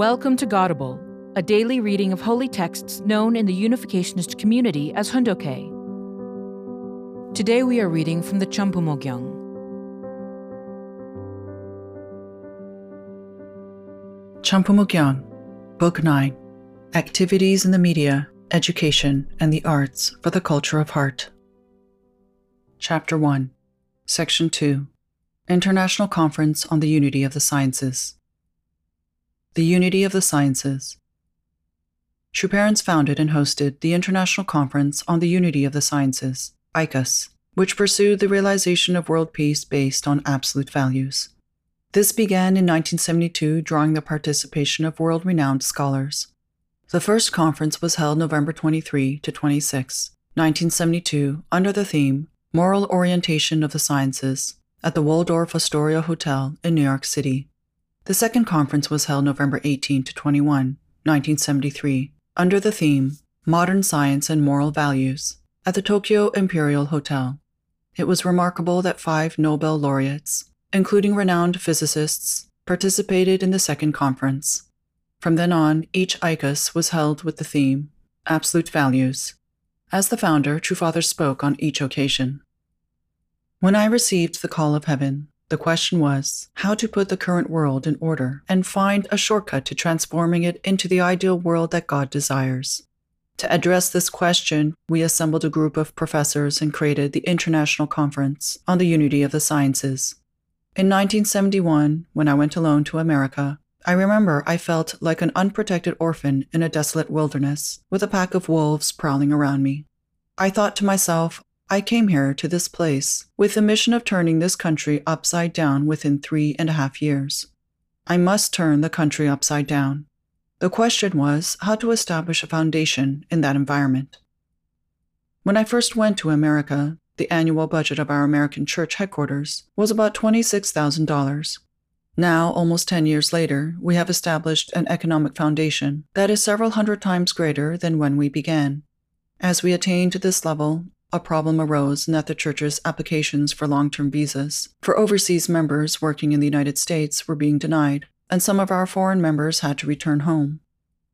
Welcome to Godible, a daily reading of holy texts known in the Unificationist community as Hoon Dok Hae. Today we are reading from the Chambumo Gyeong. Champumogyang, Book 9 Activities in the Media, Education, and the Arts for the Culture of Heart. Chapter 1, Section 2 International Conference on the Unity of the Sciences. The Unity of the Sciences. Parents founded and hosted the International Conference on the Unity of the Sciences, ICUS, which pursued the realization of world peace based on absolute values. This began in 1972, drawing the participation of world renowned scholars. The first conference was held November 23 to 26, 1972, under the theme Moral Orientation of the Sciences at the Waldorf Astoria Hotel in New York City. The second conference was held November 18 to 21, 1973, under the theme Modern Science and Moral Values at the Tokyo Imperial Hotel. It was remarkable that five Nobel laureates, including renowned physicists, participated in the second conference. From then on, each ICUS was held with the theme Absolute Values. As the founder, True Father spoke on each occasion. When I received the call of heaven, the question was how to put the current world in order and find a shortcut to transforming it into the ideal world that God desires. To address this question, we assembled a group of professors and created the International Conference on the Unity of the Sciences. In 1971, when I went alone to America, I remember I felt like an unprotected orphan in a desolate wilderness with a pack of wolves prowling around me. I thought to myself, I came here to this place with the mission of turning this country upside down within three and a half years. I must turn the country upside down. The question was how to establish a foundation in that environment. When I first went to America, the annual budget of our American church headquarters was about $26,000. Now, almost 10 years later, we have established an economic foundation that is several hundred times greater than when we began. As we attain to this level, a problem arose in that the church's applications for long term visas for overseas members working in the United States were being denied, and some of our foreign members had to return home.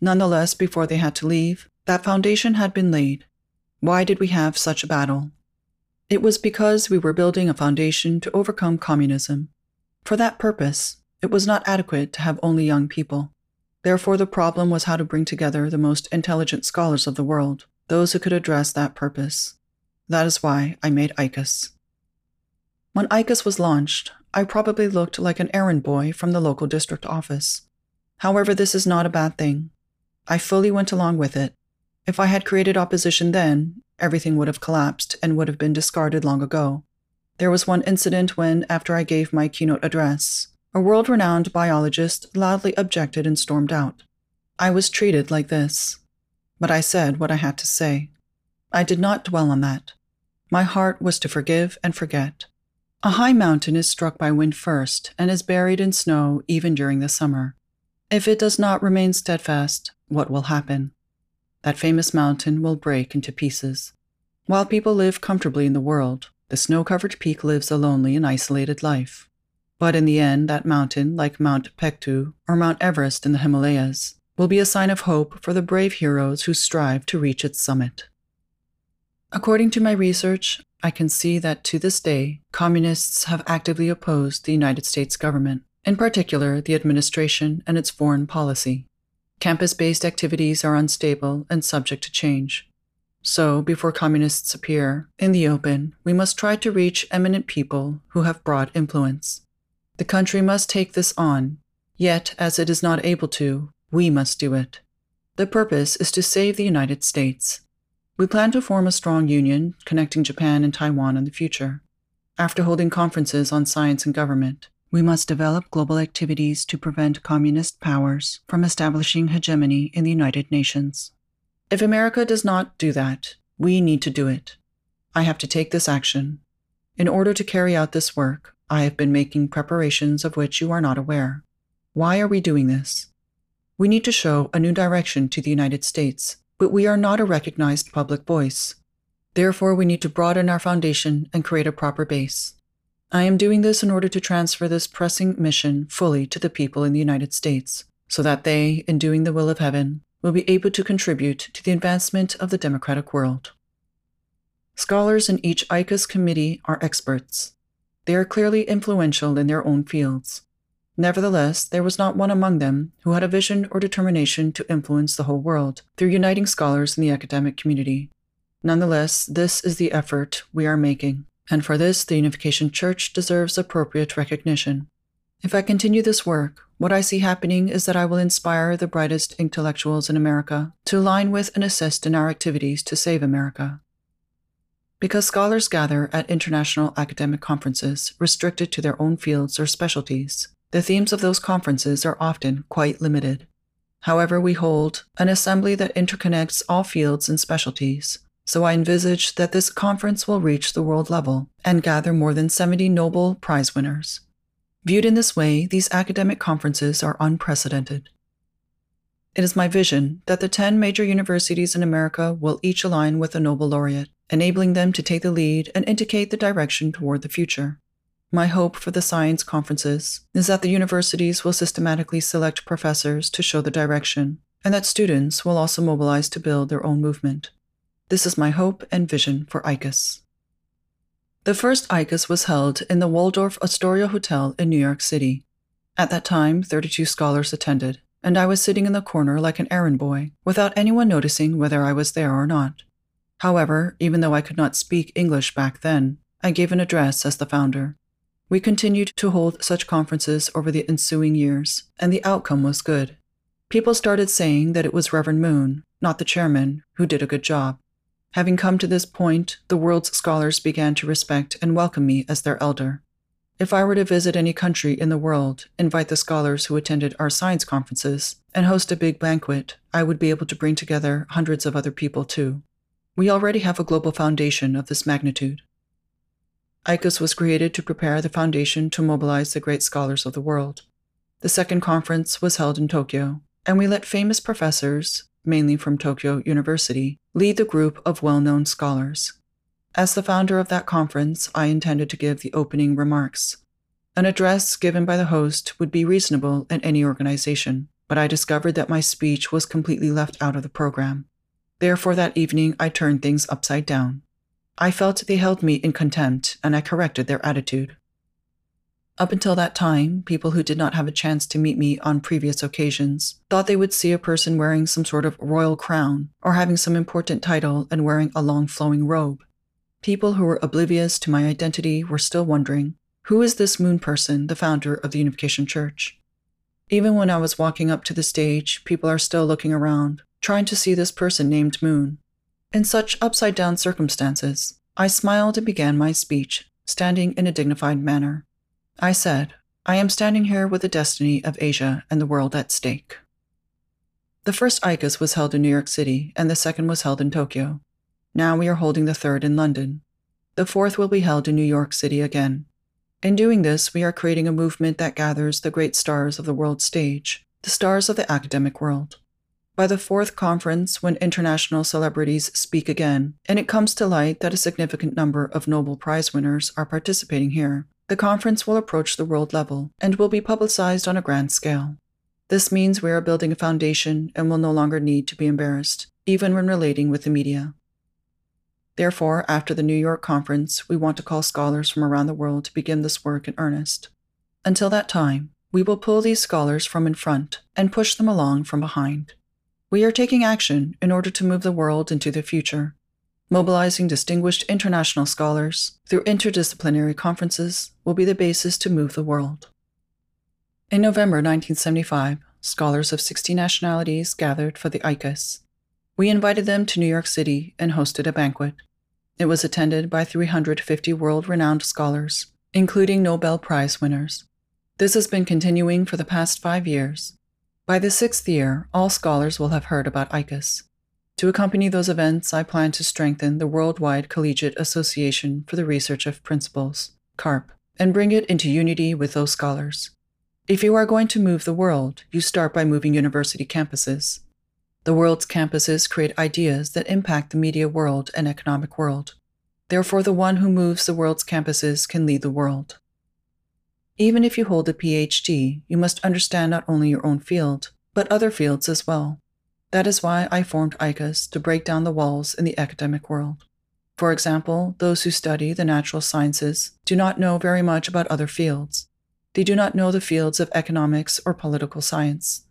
Nonetheless, before they had to leave, that foundation had been laid. Why did we have such a battle? It was because we were building a foundation to overcome communism. For that purpose, it was not adequate to have only young people. Therefore, the problem was how to bring together the most intelligent scholars of the world, those who could address that purpose. That is why I made ICUS. When ICUS was launched, I probably looked like an errand boy from the local district office. However, this is not a bad thing. I fully went along with it. If I had created opposition then, everything would have collapsed and would have been discarded long ago. There was one incident when, after I gave my keynote address, a world renowned biologist loudly objected and stormed out. I was treated like this. But I said what I had to say. I did not dwell on that. My heart was to forgive and forget. A high mountain is struck by wind first and is buried in snow even during the summer. If it does not remain steadfast, what will happen? That famous mountain will break into pieces. While people live comfortably in the world, the snow covered peak lives a lonely and isolated life. But in the end, that mountain, like Mount Paektu or Mount Everest in the Himalayas, will be a sign of hope for the brave heroes who strive to reach its summit. According to my research, I can see that to this day, communists have actively opposed the United States government, in particular the administration and its foreign policy. Campus based activities are unstable and subject to change. So, before communists appear in the open, we must try to reach eminent people who have broad influence. The country must take this on, yet, as it is not able to, we must do it. The purpose is to save the United States. We plan to form a strong union connecting Japan and Taiwan in the future. After holding conferences on science and government, we must develop global activities to prevent communist powers from establishing hegemony in the United Nations. If America does not do that, we need to do it. I have to take this action. In order to carry out this work, I have been making preparations of which you are not aware. Why are we doing this? We need to show a new direction to the United States but we are not a recognized public voice. Therefore, we need to broaden our foundation and create a proper base. I am doing this in order to transfer this pressing mission fully to the people in the United States, so that they, in doing the will of heaven, will be able to contribute to the advancement of the democratic world. Scholars in each ICUS committee are experts. They are clearly influential in their own fields. Nevertheless, there was not one among them who had a vision or determination to influence the whole world through uniting scholars in the academic community. Nonetheless, this is the effort we are making, and for this, the Unification Church deserves appropriate recognition. If I continue this work, what I see happening is that I will inspire the brightest intellectuals in America to align with and assist in our activities to save America. Because scholars gather at international academic conferences restricted to their own fields or specialties, the themes of those conferences are often quite limited. However, we hold an assembly that interconnects all fields and specialties, so I envisage that this conference will reach the world level and gather more than 70 Nobel Prize winners. Viewed in this way, these academic conferences are unprecedented. It is my vision that the 10 major universities in America will each align with a Nobel laureate enabling them to take the lead and indicate the direction toward the future. My hope for the science conferences is that the universities will systematically select professors to show the direction, and that students will also mobilize to build their own movement. This is my hope and vision for ICUS. The first ICUS was held in the Waldorf Astoria Hotel in New York City. At that time, 32 scholars attended, and I was sitting in the corner like an errand boy, without anyone noticing whether I was there or not. However, even though I could not speak English back then, I gave an address as the founder. We continued to hold such conferences over the ensuing years, and the outcome was good. People started saying that it was Reverend Moon, not the chairman, who did a good job. Having come to this point, the world's scholars began to respect and welcome me as their elder. If I were to visit any country in the world, invite the scholars who attended our science conferences, and host a big banquet, I would be able to bring together hundreds of other people too. We already have a global foundation of this magnitude. ICUS was created to prepare the foundation to mobilize the great scholars of the world. The second conference was held in Tokyo, and we let famous professors, mainly from Tokyo University, lead the group of well known scholars. As the founder of that conference, I intended to give the opening remarks. An address given by the host would be reasonable in any organization, but I discovered that my speech was completely left out of the program. Therefore, that evening I turned things upside down. I felt they held me in contempt, and I corrected their attitude. Up until that time, people who did not have a chance to meet me on previous occasions thought they would see a person wearing some sort of royal crown or having some important title and wearing a long flowing robe. People who were oblivious to my identity were still wondering who is this moon person, the founder of the Unification Church? Even when I was walking up to the stage, people are still looking around, trying to see this person named Moon. In such upside down circumstances, I smiled and began my speech, standing in a dignified manner. I said, I am standing here with the destiny of Asia and the world at stake. The first ICUS was held in New York City, and the second was held in Tokyo. Now we are holding the third in London. The fourth will be held in New York City again. In doing this, we are creating a movement that gathers the great stars of the world stage, the stars of the academic world. By the fourth conference, when international celebrities speak again, and it comes to light that a significant number of Nobel Prize winners are participating here, the conference will approach the world level and will be publicized on a grand scale. This means we are building a foundation and will no longer need to be embarrassed, even when relating with the media. Therefore, after the New York conference, we want to call scholars from around the world to begin this work in earnest. Until that time, we will pull these scholars from in front and push them along from behind. We are taking action in order to move the world into the future, mobilizing distinguished international scholars through interdisciplinary conferences will be the basis to move the world. In November 1975, scholars of 60 nationalities gathered for the ICUS. We invited them to New York City and hosted a banquet. It was attended by 350 world renowned scholars, including Nobel Prize winners. This has been continuing for the past five years by the sixth year, all scholars will have heard about ICUS. To accompany those events, I plan to strengthen the Worldwide Collegiate Association for the Research of Principles, CARP, and bring it into unity with those scholars. If you are going to move the world, you start by moving university campuses. The world's campuses create ideas that impact the media world and economic world. Therefore, the one who moves the world's campuses can lead the world. Even if you hold a PhD, you must understand not only your own field, but other fields as well. That is why I formed ICUS to break down the walls in the academic world. For example, those who study the natural sciences do not know very much about other fields. They do not know the fields of economics or political science.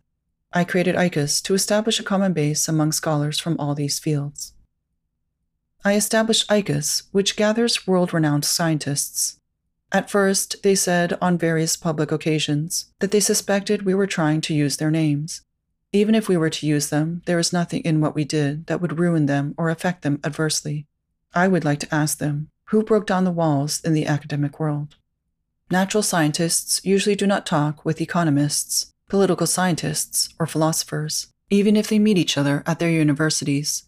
I created ICUS to establish a common base among scholars from all these fields. I established ICUS, which gathers world renowned scientists. At first, they said on various public occasions that they suspected we were trying to use their names. Even if we were to use them, there is nothing in what we did that would ruin them or affect them adversely. I would like to ask them who broke down the walls in the academic world? Natural scientists usually do not talk with economists, political scientists, or philosophers, even if they meet each other at their universities.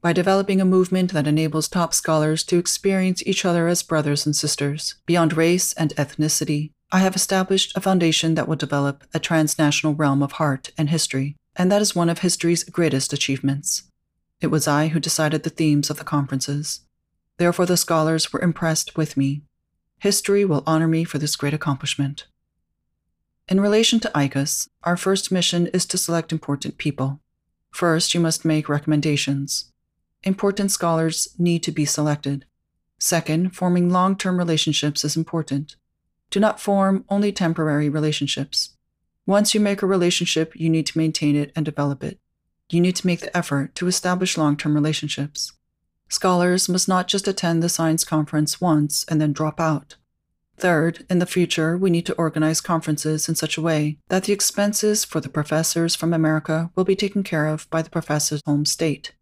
By developing a movement that enables top scholars to experience each other as brothers and sisters, beyond race and ethnicity, I have established a foundation that will develop a transnational realm of heart and history, and that is one of history's greatest achievements. It was I who decided the themes of the conferences. Therefore, the scholars were impressed with me. History will honor me for this great accomplishment. In relation to ICUS, our first mission is to select important people. First, you must make recommendations. Important scholars need to be selected. Second, forming long term relationships is important. Do not form only temporary relationships. Once you make a relationship, you need to maintain it and develop it you need to make the effort to establish long term relationships. Scholars must not just attend the science conference once and then drop out. Third, in the future, we need to organize conferences in such a way that the expenses for the professors from America will be taken care of by the professor's home state.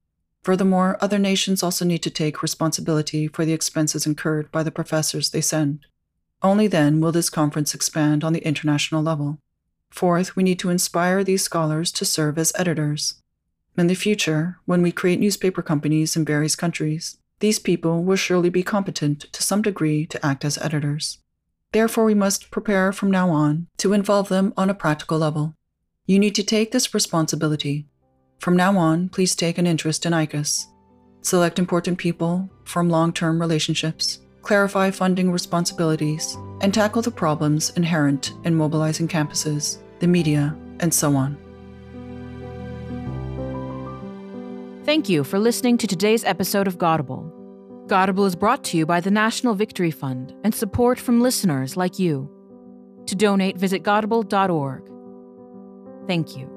Furthermore, other nations also need to take responsibility for the expenses incurred by the professors they send. Only then will this conference expand on the international level. Fourth, we need to inspire these scholars to serve as editors. In the future, when we create newspaper companies in various countries, these people will surely be competent to some degree to act as editors. Therefore, we must prepare from now on to involve them on a practical level. You need to take this responsibility. From now on, please take an interest in ICUS. Select important people, form long term relationships, clarify funding responsibilities, and tackle the problems inherent in mobilizing campuses, the media, and so on. Thank you for listening to today's episode of Godible. Godible is brought to you by the National Victory Fund and support from listeners like you. To donate, visit godible.org. Thank you.